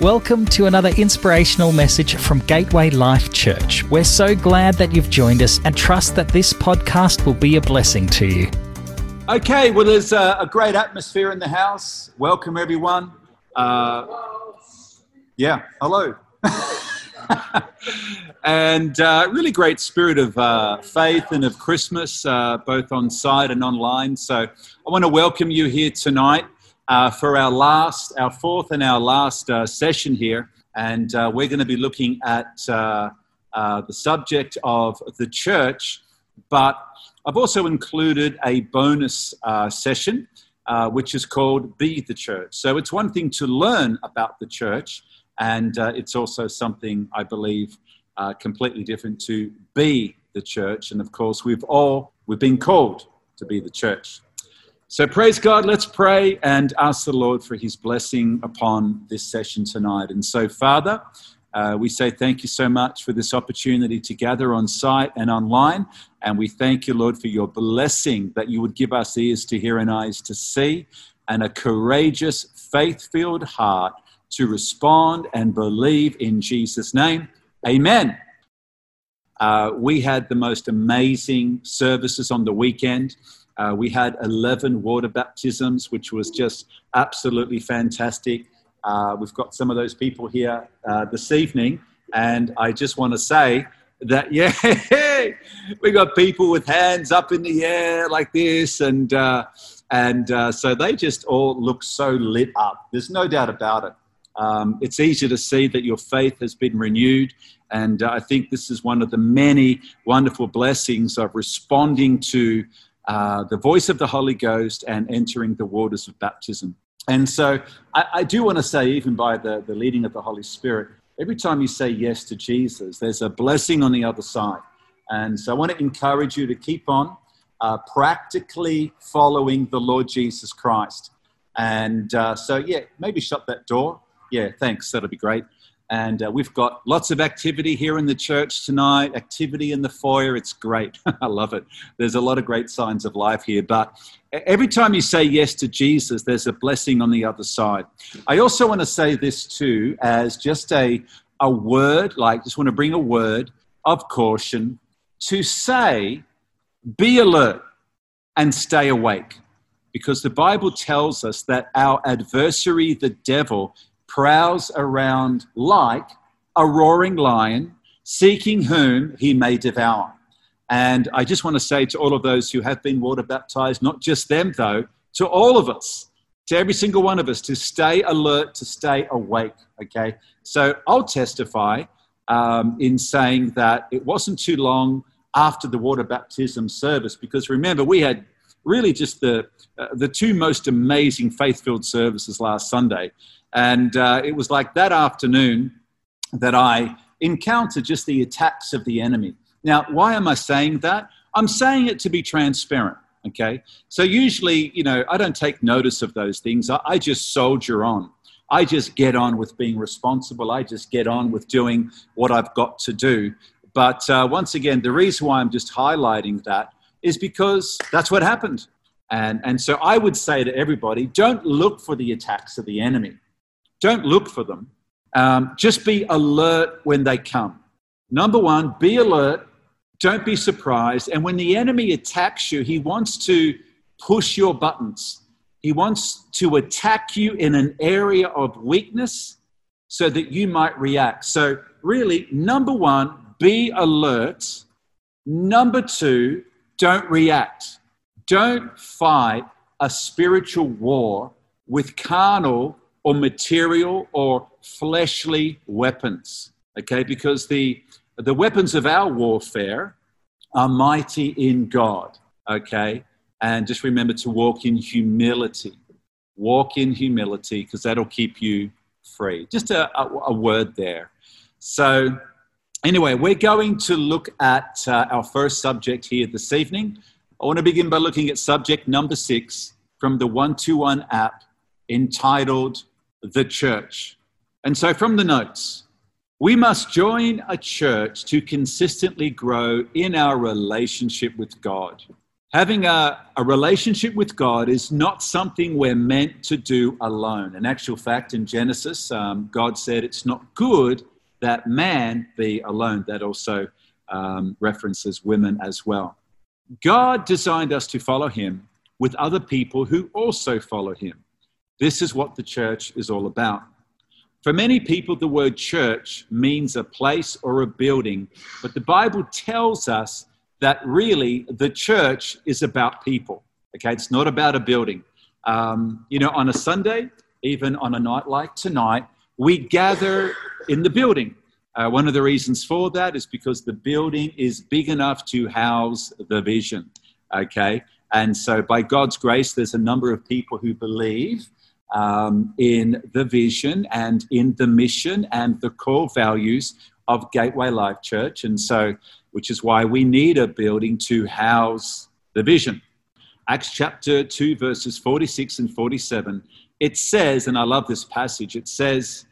Welcome to another inspirational message from Gateway Life Church. We're so glad that you've joined us and trust that this podcast will be a blessing to you. Okay, well, there's a, a great atmosphere in the house. Welcome, everyone. Uh, yeah, hello. and uh, really great spirit of uh, faith and of Christmas, uh, both on site and online. So I want to welcome you here tonight uh, for our last, our fourth and our last uh, session here. And uh, we're going to be looking at uh, uh, the subject of the church, but I've also included a bonus uh, session, which is called Be the Church. So it's one thing to learn about the church, and it's also something I believe completely different to be the church. And of course, we've all we've been called to be the church. So praise God. Let's pray and ask the Lord for his blessing upon this session tonight. And so, Father, uh, we say thank you so much for this opportunity to gather on site and online. And we thank you, Lord, for your blessing that you would give us ears to hear and eyes to see and a courageous, faith filled heart to respond and believe in Jesus' name. Amen. Uh, we had the most amazing services on the weekend. Uh, we had 11 water baptisms, which was just absolutely fantastic. Uh, we've got some of those people here uh, this evening, and I just want to say that, yeah, we got people with hands up in the air like this, and, uh, and uh, so they just all look so lit up. There's no doubt about it. Um, it's easy to see that your faith has been renewed. And uh, I think this is one of the many wonderful blessings of responding to uh, the voice of the Holy Ghost and entering the waters of baptism. And so I, I do want to say, even by the, the leading of the Holy Spirit, every time you say yes to Jesus, there's a blessing on the other side. And so I want to encourage you to keep on uh, practically following the Lord Jesus Christ. And uh, so, yeah, maybe shut that door. Yeah, thanks. That'll be great. And uh, we've got lots of activity here in the church tonight, activity in the foyer. It's great. I love it. There's a lot of great signs of life here. But every time you say yes to Jesus, there's a blessing on the other side. I also want to say this too, as just a, a word, like just want to bring a word of caution to say, be alert and stay awake. Because the Bible tells us that our adversary, the devil, prowls around like a roaring lion, seeking whom he may devour. And I just want to say to all of those who have been water baptized, not just them though, to all of us, to every single one of us, to stay alert, to stay awake. Okay? So I'll testify um, in saying that it wasn't too long after the water baptism service, because remember, we had really just the, uh, the two most amazing faith filled services last Sunday. And uh, it was like that afternoon that I encountered just the attacks of the enemy. Now, why am I saying that? I'm saying it to be transparent, okay? So, usually, you know, I don't take notice of those things, I, I just soldier on. I just get on with being responsible. I just get on with doing what I've got to do. But uh, once again, the reason why I'm just highlighting that is because that's what happened. And, and so I would say to everybody don't look for the attacks of the enemy. Don't look for them. Um, just be alert when they come. Number one, be alert. Don't be surprised. And when the enemy attacks you, he wants to push your buttons. He wants to attack you in an area of weakness so that you might react. So, really, number one, be alert. Number two, don't react. Don't fight a spiritual war with carnal or material or fleshly weapons. Okay, because the, the weapons of our warfare are mighty in God. Okay, and just remember to walk in humility. Walk in humility because that'll keep you free. Just a, a, a, word there. So, anyway, we're going to look at uh, our first subject here this evening. I want to begin by looking at subject number six from the 121 app entitled the church. And so, from the notes, we must join a church to consistently grow in our relationship with God. Having a, a relationship with God is not something we're meant to do alone. In actual fact, in Genesis, um, God said it's not good that man be alone. That also um, references women as well. God designed us to follow him with other people who also follow him. This is what the church is all about. For many people, the word church means a place or a building, but the Bible tells us that really the church is about people. Okay, it's not about a building. Um, you know, on a Sunday, even on a night like tonight, we gather in the building. Uh, one of the reasons for that is because the building is big enough to house the vision. Okay, and so by God's grace, there's a number of people who believe um, in the vision and in the mission and the core values of Gateway Life Church. And so which is why we need a building to house the vision. Acts chapter 2, verses 46 and 47, it says, and I love this passage, it says,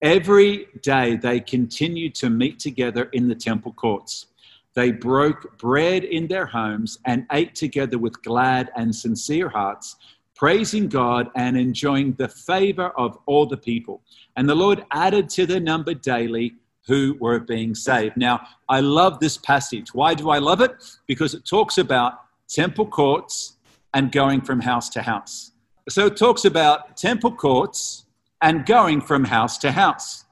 Every day they continued to meet together in the temple courts. They broke bread in their homes and ate together with glad and sincere hearts, praising God and enjoying the favor of all the people. And the Lord added to their number daily who were being saved. Now, I love this passage. Why do I love it? Because it talks about temple courts and going from house to house. So it talks about temple courts and going from house to house.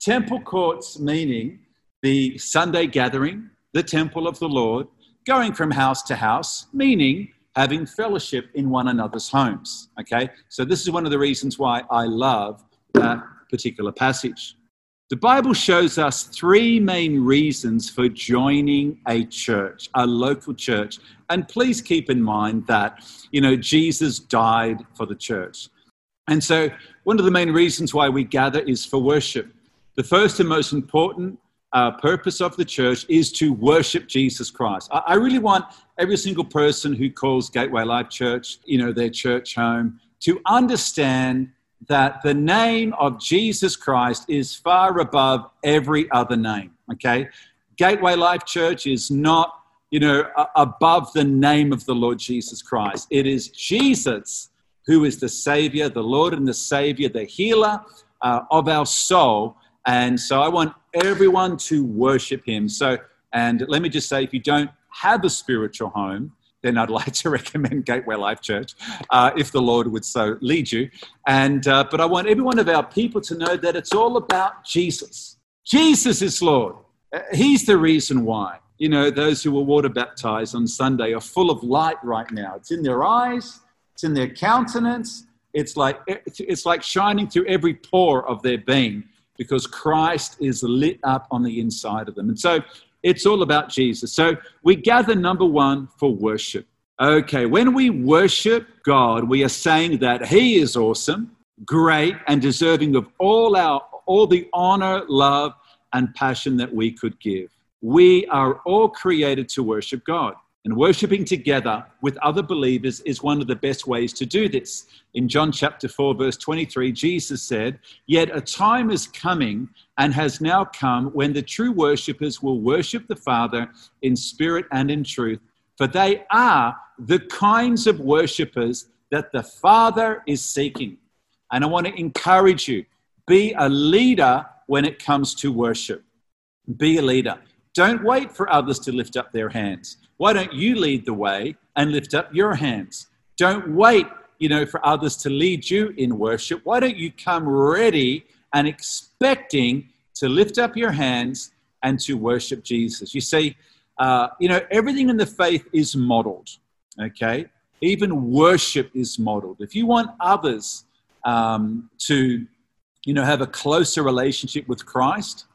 Temple courts meaning the Sunday gathering, the temple of the Lord, going from house to house, meaning having fellowship in one another's homes. Okay, so this is one of the reasons why I love that particular passage. The Bible shows us three main reasons for joining a church, a local church. And please keep in mind that, you know, Jesus died for the church. And so one of the main reasons why we gather is for worship. The first and most important uh, purpose of the church is to worship Jesus Christ. I, I really want every single person who calls Gateway Life Church, you know, their church home, to understand that the name of Jesus Christ is far above every other name. Okay? Gateway Life Church is not, you know, above the name of the Lord Jesus Christ. It is Jesus who is the Savior, the Lord and the Savior, the healer uh, of our soul. And so I want everyone to worship Him. So, and let me just say, if you don't have a spiritual home, then I'd like to recommend Gateway Life Church, uh, if the Lord would so lead you. And uh, but I want every one of our people to know that it's all about Jesus. Jesus is Lord. Uh, he's the reason why. You know, those who were water baptized on Sunday are full of light right now. It's in their eyes. It's in their countenance. It's like it's like shining through every pore of their being because Christ is lit up on the inside of them. And so it's all about Jesus. So we gather number one for worship. Okay, when we worship God, we are saying that He is awesome, great, and deserving of all our all the honor, love, and passion that we could give. We are all created to worship God. And worshiping together with other believers is one of the best ways to do this. In John chapter 4, verse 23, Jesus said, Yet a time is coming and has now come when the true worshippers will worship the Father in spirit and in truth, for they are the kinds of worshippers that the Father is seeking. And I want to encourage you be a leader when it comes to worship. Be a leader. Don't wait for others to lift up their hands. Why don't you lead the way and lift up your hands? Don't wait, you know, for others to lead you in worship. Why don't you come ready and expecting to lift up your hands and to worship Jesus? You see, uh, you know, everything in the faith is modeled, okay? Even worship is modeled. If you want others um, to, you know, have a closer relationship with Christ,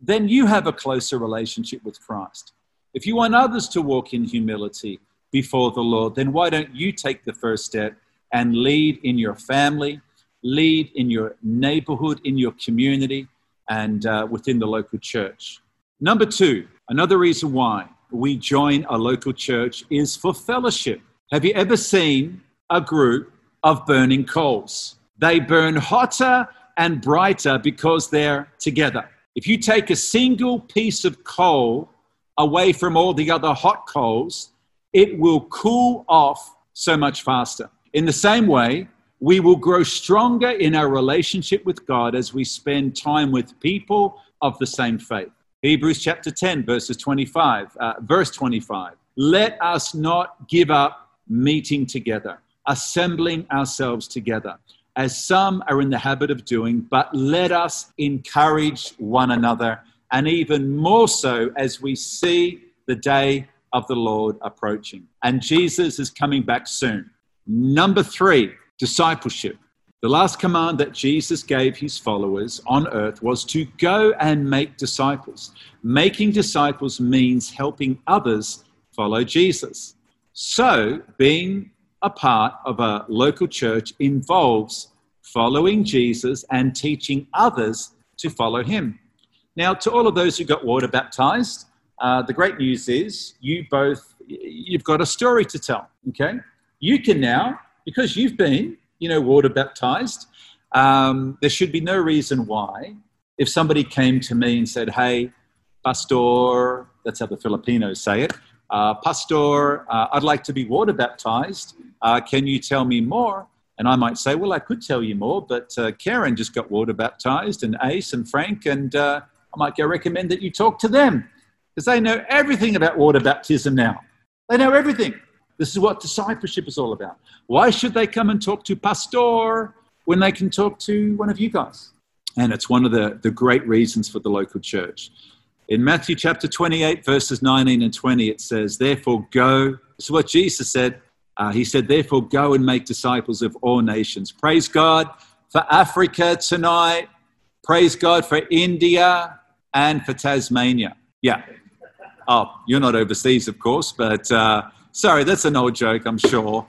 then you have a closer relationship with Christ. If you want others to walk in humility before the Lord, then why don't you take the first step and lead in your family, lead in your neighborhood, in your community, and uh, within the local church? Number two, another reason why we join a local church is for fellowship. Have you ever seen a group of burning coals? They burn hotter and brighter because they're together. If you take a single piece of coal away from all the other hot coals, it will cool off so much faster. In the same way, we will grow stronger in our relationship with God as we spend time with people of the same faith. Hebrews chapter 10, verses 25, uh, verse 25. Let us not give up meeting together, assembling ourselves together, as some are in the habit of doing, but let us encourage one another, and even more so as we see the day of the Lord approaching. And Jesus is coming back soon. Number three, discipleship. The last command that Jesus gave his followers on earth was to go and make disciples. Making disciples means helping others follow Jesus. So, being a part of a local church involves following Jesus and teaching others to follow him. Now, to all of those who got water baptized, uh, the great news is you both you've got a story to tell. Okay, you can now because you've been you know water baptized. Um, there should be no reason why if somebody came to me and said, "Hey, pastor," that's how the Filipinos say it. Uh, pastor, uh, I'd like to be water baptized. Uh, can you tell me more? And I might say, well, I could tell you more, but uh, Karen just got water baptized, and Ace and Frank, and uh, I might go recommend that you talk to them because they know everything about water baptism now. They know everything. This is what discipleship is all about. Why should they come and talk to Pastor when they can talk to one of you guys? And it's one of the, the great reasons for the local church. In Matthew chapter 28, verses 19 and 20, it says, Therefore go. This is what Jesus said. Uh, he said, Therefore go and make disciples of all nations. Praise God for Africa tonight. Praise God for India and for Tasmania. Yeah, Oh, you're not overseas, of course, but uh, sorry, that's an old joke, I'm sure.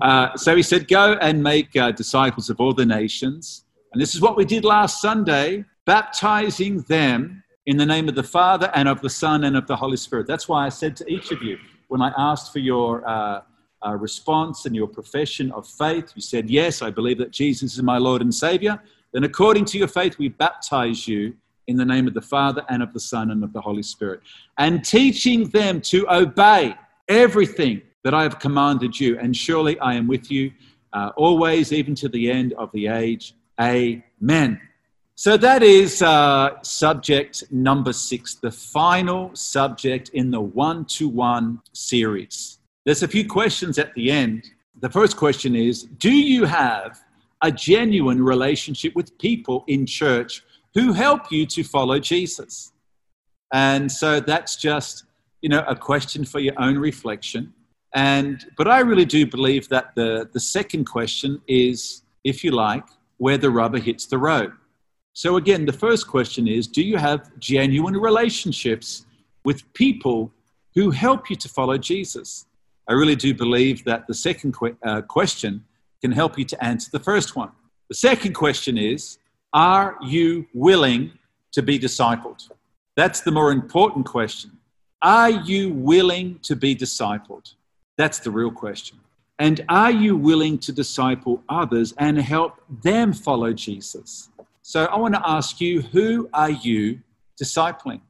Uh, so he said, Go and make uh, disciples of all the nations. And this is what we did last Sunday, baptizing them in the name of the Father and of the Son and of the Holy Spirit. That's why I said to each of you, when I asked for your uh, uh, response and your profession of faith, you said, Yes, I believe that Jesus is my Lord and Savior. Then, according to your faith, we baptize you in the name of the Father and of the Son and of the Holy Spirit, and teaching them to obey everything that I have commanded you. And surely I am with you uh, always, even to the end of the age. Amen. So that is uh, subject number six, the final subject in the one to one series. There's a few questions at the end. The first question is Do you have a genuine relationship with people in church who help you to follow Jesus. And so that's just, you know, a question for your own reflection. And but I really do believe that the, the second question is, if you like, where the rubber hits the road. So again, the first question is, do you have genuine relationships with people who help you to follow Jesus? I really do believe that the second que- uh, question can help you to answer the first one. The second question is, are you willing to be discipled? That's the more important question. Are you willing to be discipled? That's the real question. And are you willing to disciple others and help them follow Jesus? So I want to ask you, who are you discipling?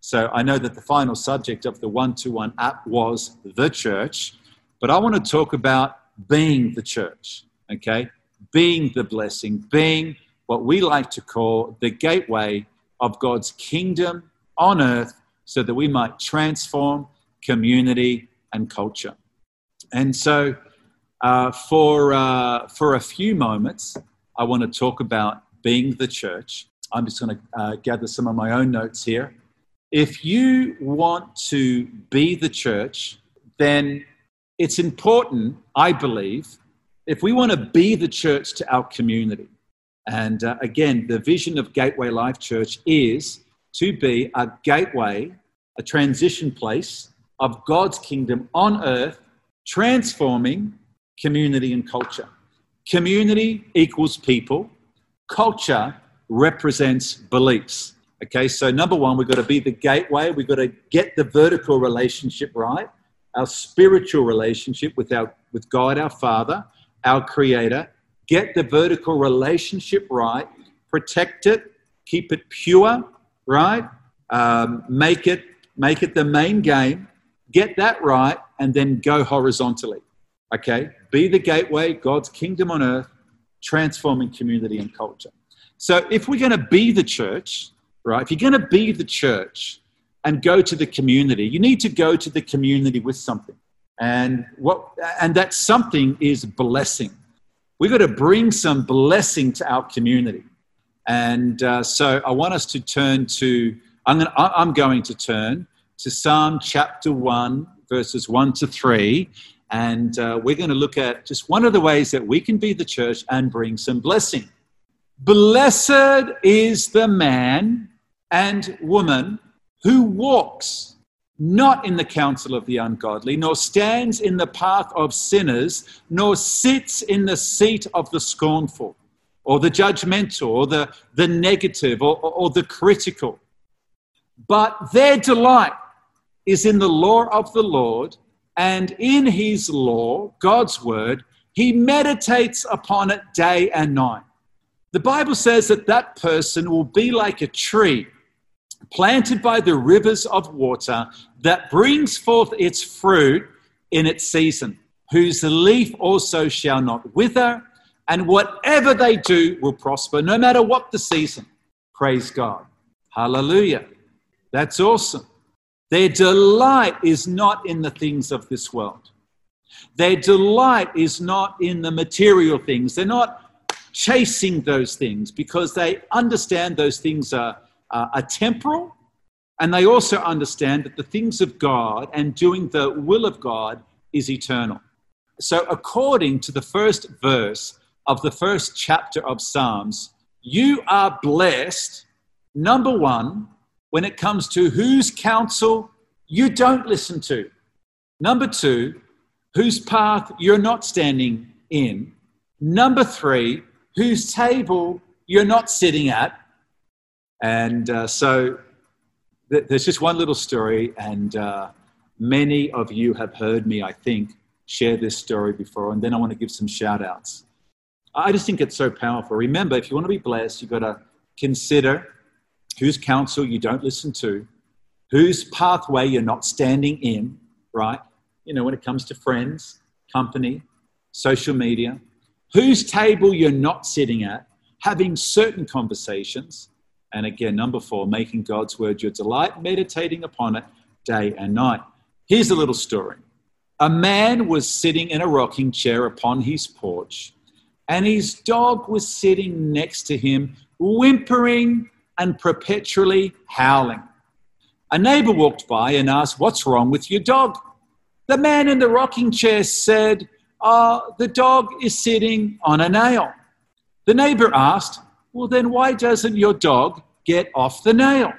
So I know that the final subject of the one to one app was the church, but I want to talk about being the church, okay? Being the blessing, being what we like to call the gateway of God's kingdom on earth so that we might transform community and culture. And so, uh, for, uh, for a few moments, I want to talk about being the church. I'm just going to uh, gather some of my own notes here. If you want to be the church, then it's important, I believe, if we want to be the church to our community, and uh, again, the vision of Gateway Life Church is to be a gateway, a transition place of God's kingdom on earth, transforming community and culture. Community equals people, culture represents beliefs. Okay, so number one, we've got to be the gateway, we've got to get the vertical relationship right, our spiritual relationship with, our, with God, our Father, our Creator get the vertical relationship right, protect it, keep it pure, right? Um, make it make it the main game. Get that right, and then go horizontally. Okay? Be the gateway, God's kingdom on earth, transforming community and culture. So if we're going to be the church, right, if you're going to be the church and go to the community, you need to go to the community with something. And what and that something is blessing. We've got to bring some blessing to our community. And uh, so I want us to turn to, I'm, gonna, I'm going to turn to Psalm chapter 1, verses 1 to 3. And uh, we're going to look at just one of the ways that we can be the church and bring some blessing. Blessed is the man and woman who walks not in the counsel of the ungodly, nor stands in the path of sinners, nor sits in the seat of the scornful, or the judgmental, or the, the negative, or, or, or the critical. But their delight is in the law of the Lord, and in his law, God's word, he meditates upon it day and night. The Bible says that that person will be like a tree planted by the rivers of water that brings forth its fruit in its season, whose leaf also shall not wither, and whatever they do will prosper, no matter what the season. Praise God. Hallelujah. That's awesome. Their delight is not in the things of this world. Their delight is not in the material things. They're not chasing those things because they understand those things are, are temporal and they also understand that the things of God and doing the will of God is eternal. So, according to the first verse of the first chapter of Psalms, you are blessed, number one, when it comes to whose counsel you don't listen to. Number two, whose path you're not standing in. Number three, whose table you're not sitting at. And uh, so there's just one little story, and uh, many of you have heard me, I think, share this story before. And then I want to give some shout outs. I just think it's so powerful. Remember, if you want to be blessed, you've got to consider whose counsel you don't listen to, whose pathway you're not standing in, right? You know, when it comes to friends, company, social media, whose table you're not sitting at, having certain conversations. And again, number four, making God's word your delight, meditating upon it day and night. Here's a little story. A man was sitting in a rocking chair upon his porch, and his dog was sitting next to him, whimpering and perpetually howling. A neighbor walked by and asked, What's wrong with your dog? The man in the rocking chair said, uh, The dog is sitting on a nail. The neighbor asked, Well, then why doesn't your dog get off the nail?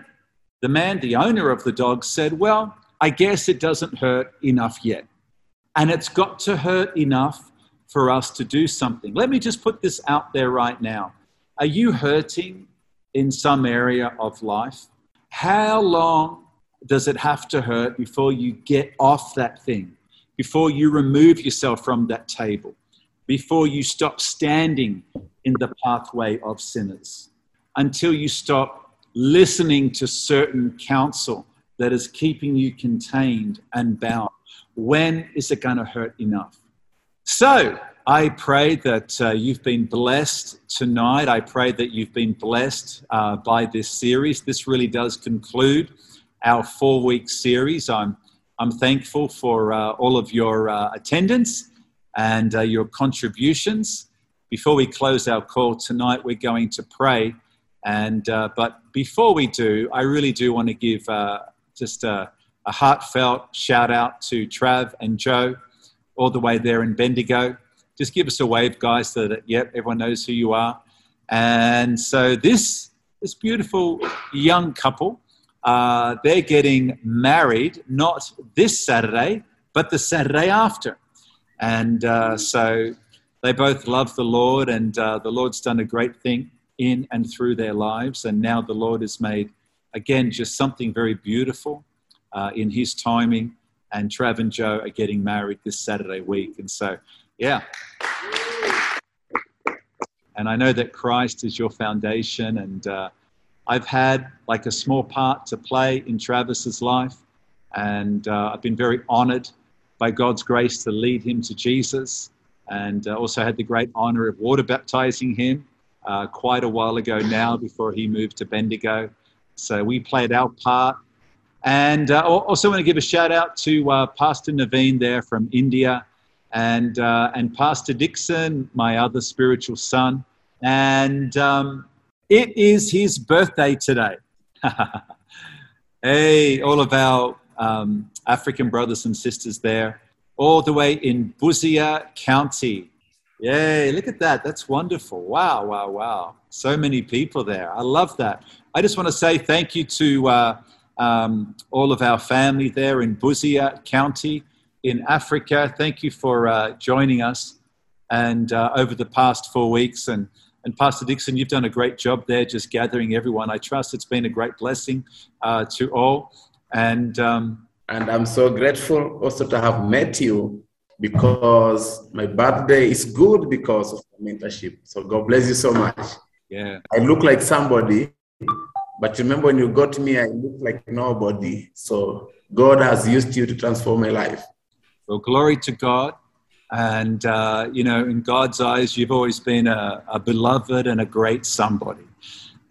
The man, the owner of the dog, said, Well, I guess it doesn't hurt enough yet. And it's got to hurt enough for us to do something. Let me just put this out there right now. Are you hurting in some area of life? How long does it have to hurt before you get off that thing, before you remove yourself from that table, before you stop standing in the pathway of sinners, until you stop listening to certain counsel that is keeping you contained and bound? When is it going to hurt enough? So, I pray that uh, you've been blessed tonight. I pray that you've been blessed uh, by this series. This really does conclude our four week series. I'm, I'm thankful for uh, all of your uh, attendance and uh, your contributions. Before we close our call tonight, we're going to pray. And, uh, but before we do, I really do want to give just a, a heartfelt shout out to Trav and Joe, all the way there in Bendigo just give us a wave, guys, so that, yep, everyone knows who you are. And so this, this beautiful young couple, uh, they're getting married not this Saturday, but the Saturday after. And uh, so they both love the Lord, and uh, the Lord's done a great thing in and through their lives. And now the Lord has made, again, just something very beautiful uh, in His timing. And Trav and Joe are getting married this Saturday week. And so yeah. And I know that Christ is your foundation, and uh, I've had like a small part to play in Travis's life, and uh, I've been very honored by God's grace to lead him to Jesus, and uh, also had the great honor of water baptizing him uh, quite a while ago now before he moved to Bendigo. So we played our part. And uh, also want to give a shout out to uh, Pastor Naveen there from India and, uh, and Pastor Dixon, my other spiritual son. And um, it is his birthday today. hey, all of our um, African brothers and sisters there, all the way in Busia County. Yay, look at that. That's wonderful. Wow, wow, wow. So many people there. I love that. I just want to say thank you to uh, um, all of our family there in Busia County in Africa. Thank you for uh, joining us and uh, over the past four weeks. And, and Pastor Dixon, you've done a great job there, just gathering everyone. I trust it's been a great blessing uh, to all. And um, and I'm so grateful also to have met you because my birthday is good because of the mentorship. So God bless you so much. Yeah. I look like somebody, but remember when you got me, I look like nobody. So God has used you to transform my life. Well, glory to God. And, uh, you know, in God's eyes, you've always been a, a beloved and a great somebody.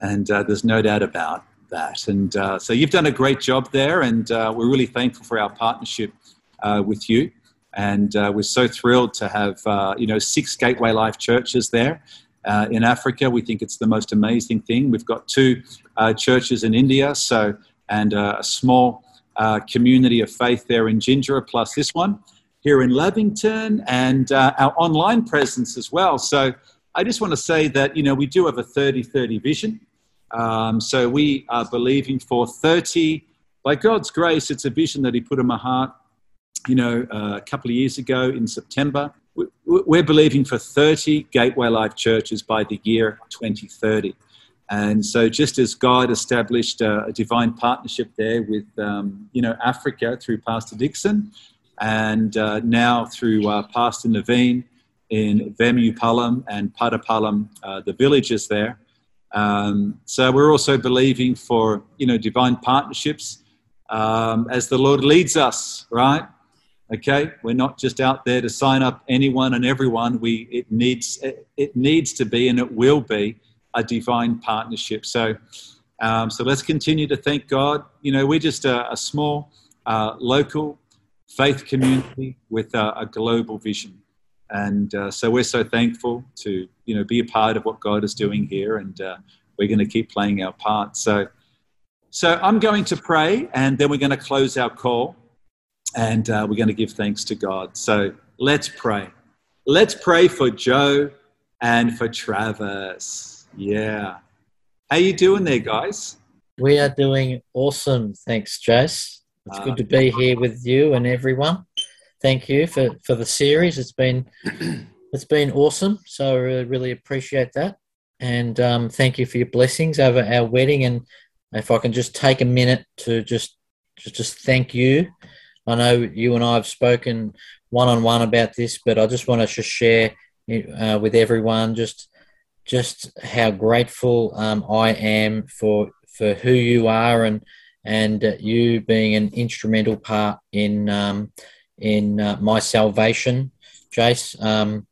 And uh, there's no doubt about that. And uh, so you've done a great job there. And uh, we're really thankful for our partnership uh, with you. And uh, we're so thrilled to have, you know, six Gateway Life churches there. in Africa, we think it's the most amazing thing. We've got two churches in India, so and a small uh, community of faith there in Jindera, plus this one here in Lavington, and uh, our online presence as well. So I just want to say that, you know, we do have a 30 30 vision. Um, so we are believing for 30. By God's grace, it's a vision that He put in my heart, you know, uh, a couple of years ago in September. We're believing for 30 Gateway Life churches by the year 2030. And so, just as God established a, a divine partnership there with, um, you know, Africa through Pastor Dixon, and uh, now through uh, Pastor Naveen in Vemupalam and Padapalam, uh, the villages there. Um, so we're also believing for, you know, divine partnerships um, as the Lord leads us, right? Okay, we're not just out there to sign up anyone and everyone. We it needs it, it needs to be and it will be a divine partnership. So, um, so let's continue to thank God. You know, we're just a, a small uh, local faith community with a, a global vision, and uh, so we're so thankful to you know be a part of what God is doing here, and uh, we're going to keep playing our part. So, so I'm going to pray, and then we're going to close our call, and uh, we're going to give thanks to God. So let's pray. Let's pray for Joe and for Travis. Yeah. How you doing there, guys? We are doing awesome. Thanks, Jace. It's uh, good to be here with you and everyone. Thank you for, for the series. It's been it's been awesome. So I really, really appreciate that. And um, thank you for your blessings over our wedding. And if I can just take a minute to just just, just thank you. I know you and I have spoken one on one about this, but I just want to just share uh, with everyone just just how grateful um, I am for for who you are and and uh, you being an instrumental part in um, in uh, my salvation, Jace. Um,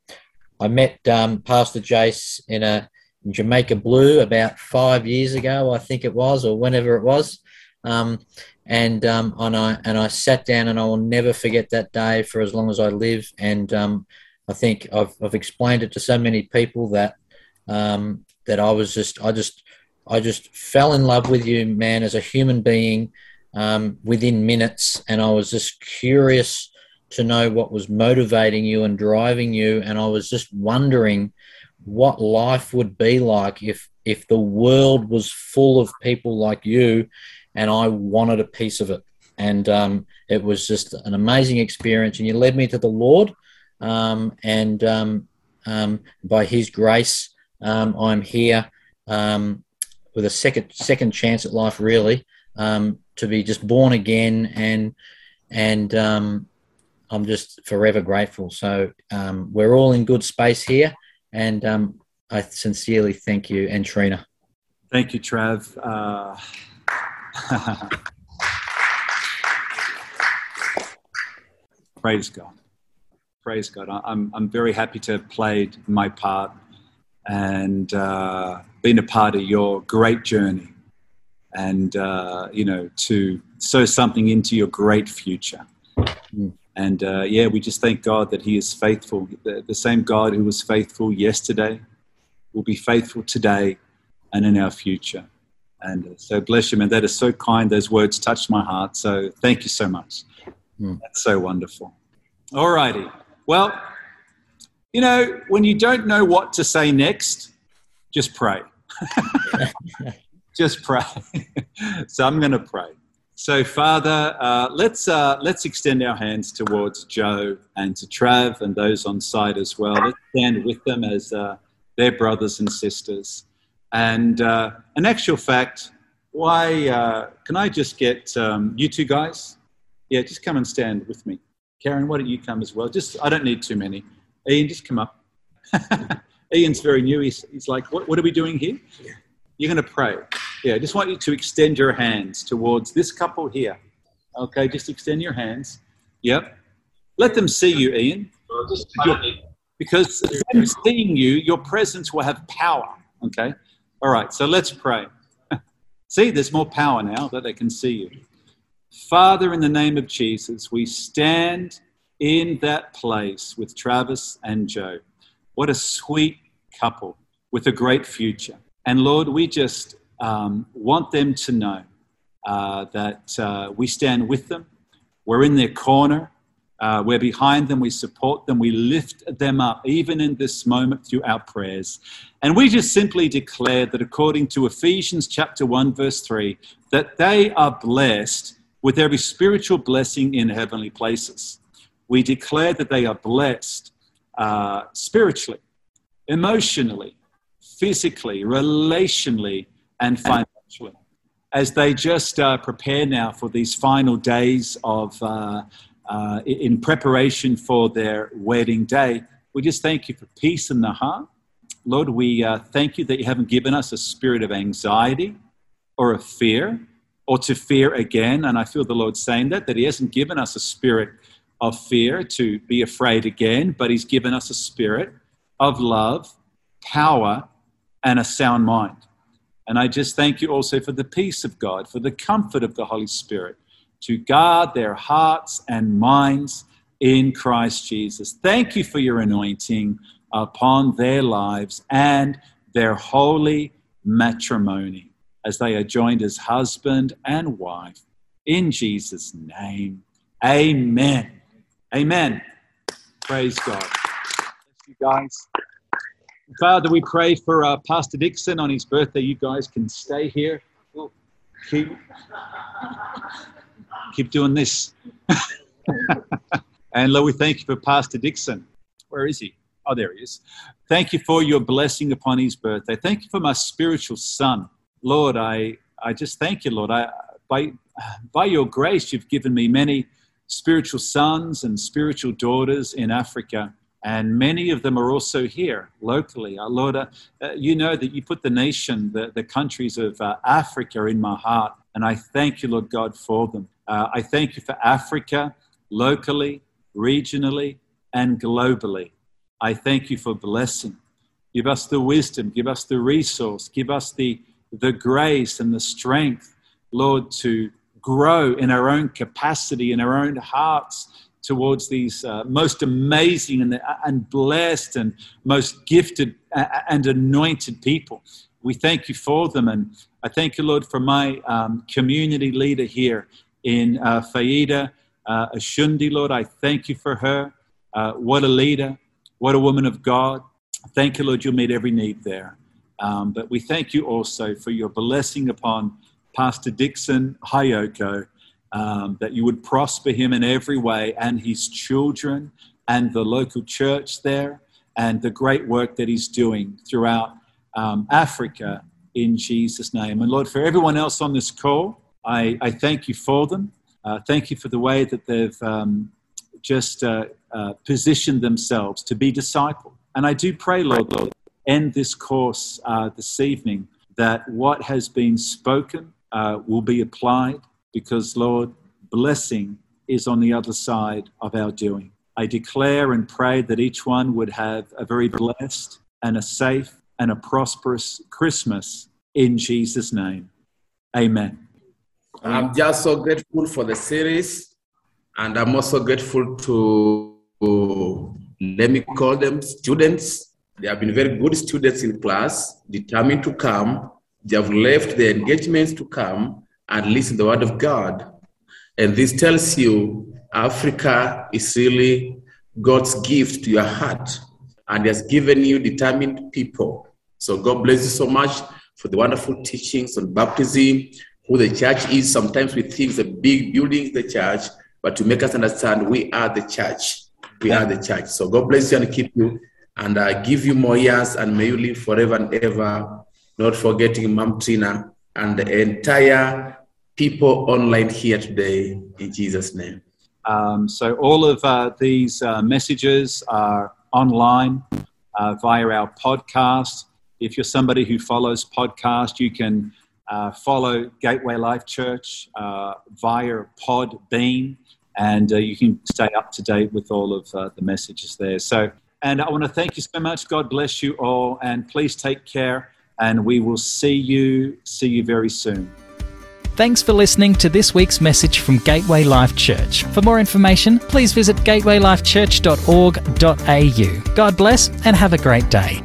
I met um, Pastor Jace in a in Jamaica Blue about five years ago, I think it was, or whenever it was. Um, and um, and I and I sat down, and I will never forget that day for as long as I live. And I think I've I've explained it to so many people that um, that I was just, I just, I just fell in love with you, man, as a human being um, within minutes, and I was just curious to know what was motivating you and driving you, and I was just wondering what life would be like if if the world was full of people like you, and I wanted a piece of it, and um, it was just an amazing experience, and you led me to the Lord, um, and um, um, by His grace um, I'm here um, with a second second chance at life, really, um, to be just born again, and and um, I'm just forever grateful. So um, we're all in good space here, and um, I sincerely thank you and Trina. Thank you, Trav. Uh... Praise God. Praise God. I'm, I'm very happy to have played my part and uh, been a part of your great journey and, uh, you know, to sow something into your great future. Mm. And uh, yeah, we just thank God that He is faithful. The, the, same God who was faithful yesterday will be faithful today and in our future. And uh, so bless you, man. That is so kind. Those words touched my heart. So thank you so much. Mm. That's so wonderful. All righty. Well, you know, when you don't know what to say next, just pray. just pray. so I'm going to pray. So, Father, uh, let's uh, let's extend our hands towards Joe and to Trav and those on site as well. Let's stand with them as uh, their brothers and sisters. And uh, an actual fact, why uh, can I just get um, you two guys? Yeah, just come and stand with me. Karen, why don't you come as well? Just I don't need too many. Ian, just come up. Ian's very new. He's, he's like, what, what are we doing here? You're going to pray. Yeah, I just want you to extend your hands towards this couple here. Okay, just extend your hands. Yep. Let them see you, Ian. Because them seeing you, your presence will have power. Okay? All right, so let's pray. see, there's more power now that they can see you. Father, in the name of Jesus, we stand in that place with Travis and Joe. What a sweet couple with a great future. And Lord, we just um, want them to know uh, that uh, we stand with them, we're in their corner, uh, we're behind them, we support them, we lift them up, even in this moment through our prayers. And we just simply declare that according to Ephesians chapter 1, verse 3, that they are blessed with every spiritual blessing in heavenly places. We declare that they are blessed uh, spiritually, emotionally, physically, relationally, and financially. As they just uh, prepare now for these final days of, uh, uh, in preparation for their wedding day, we just thank you for peace in the heart. Lord, we uh, thank you that you haven't given us a spirit of anxiety or of fear or to fear again. And I feel the Lord saying that, that He hasn't given us a spirit of fear to be afraid again, but He's given us a spirit of love, power, and a sound mind. And I just thank you also for the peace of God, for the comfort of the Holy Spirit to guard their hearts and minds in Christ Jesus. Thank you for your anointing upon their lives and their holy matrimony as they are joined as husband and wife. In Jesus' name, amen. Amen. Praise God. Bless you guys. Father, we pray for uh, Pastor Dixon on his birthday. You guys can stay here. keep, keep doing this. and Lord, we thank you for Pastor Dixon. Where is he? Oh, there he is. Thank you for your blessing upon his birthday. Thank you for my spiritual son. Lord, I, I just thank you, Lord. I, by, by your grace, you've given me many spiritual sons and spiritual daughters in Africa and many of them are also here locally. Uh, Lord, uh, uh, you know that you put the nation, the, the countries of uh, Africa in my heart, and I thank you, Lord God, for them. Uh, I thank you for Africa locally, regionally, and globally. I thank you for blessing. Give us the wisdom, give us the resource, give us the, the grace and the strength, Lord, to grow in our own capacity, in our own hearts towards these uh, most amazing and, and blessed and most gifted and anointed people. We thank you for them. And I thank you, Lord, for my um, community leader here in uh, Faida, uh, Ashundi, Lord. I thank you for her. Uh, what a leader. What a woman of God. Thank you, Lord, you'll meet every need there. Um, but we thank you also for your blessing upon Pastor Dixon Hayoko um, that you would prosper him in every way and his children and the local church there and the great work that he's doing throughout um, Africa in Jesus' name. And Lord, for everyone else on this call, I, I thank you for them. Uh, thank you for the way that they've um, just uh, uh, positioned themselves to be discipled. And I do pray, Lord, Lord, end this course uh, this evening that what has been spoken uh, will be applied because, Lord, blessing is on the other side of our doing. I declare and pray that each one would have a very blessed and a safe and a prosperous Christmas in Jesus' name. Amen. I'm just so grateful for the series, and I'm also grateful to, let me call them students. They have been very good students in class, determined to come. They have left their engagements to come and listen to the word of God. And this tells you Africa is really God's gift to your heart, and has given you determined people. So God bless you so much for the wonderful teachings on baptism, who the church is. Sometimes we think the big building is the church, but to make us understand we are the church. We are the church. So God bless you and keep you and uh, give you more years and may you live forever and ever. Not forgetting Mom Tina and the entire people online here today in Jesus' name. Um, so all of uh, these uh, messages are online uh, via our podcast. If you're somebody who follows podcast, you can uh, follow Gateway Life Church uh, via Podbean, and uh, you can stay up to date with all of the messages there. So, and I want to thank you so much. God bless you all, and please take care. And we will see you see you very soon. Thanks for listening to this week's message from Gateway Life Church. For more information, please visit gatewaylifechurch.org.au. God bless and have a great day.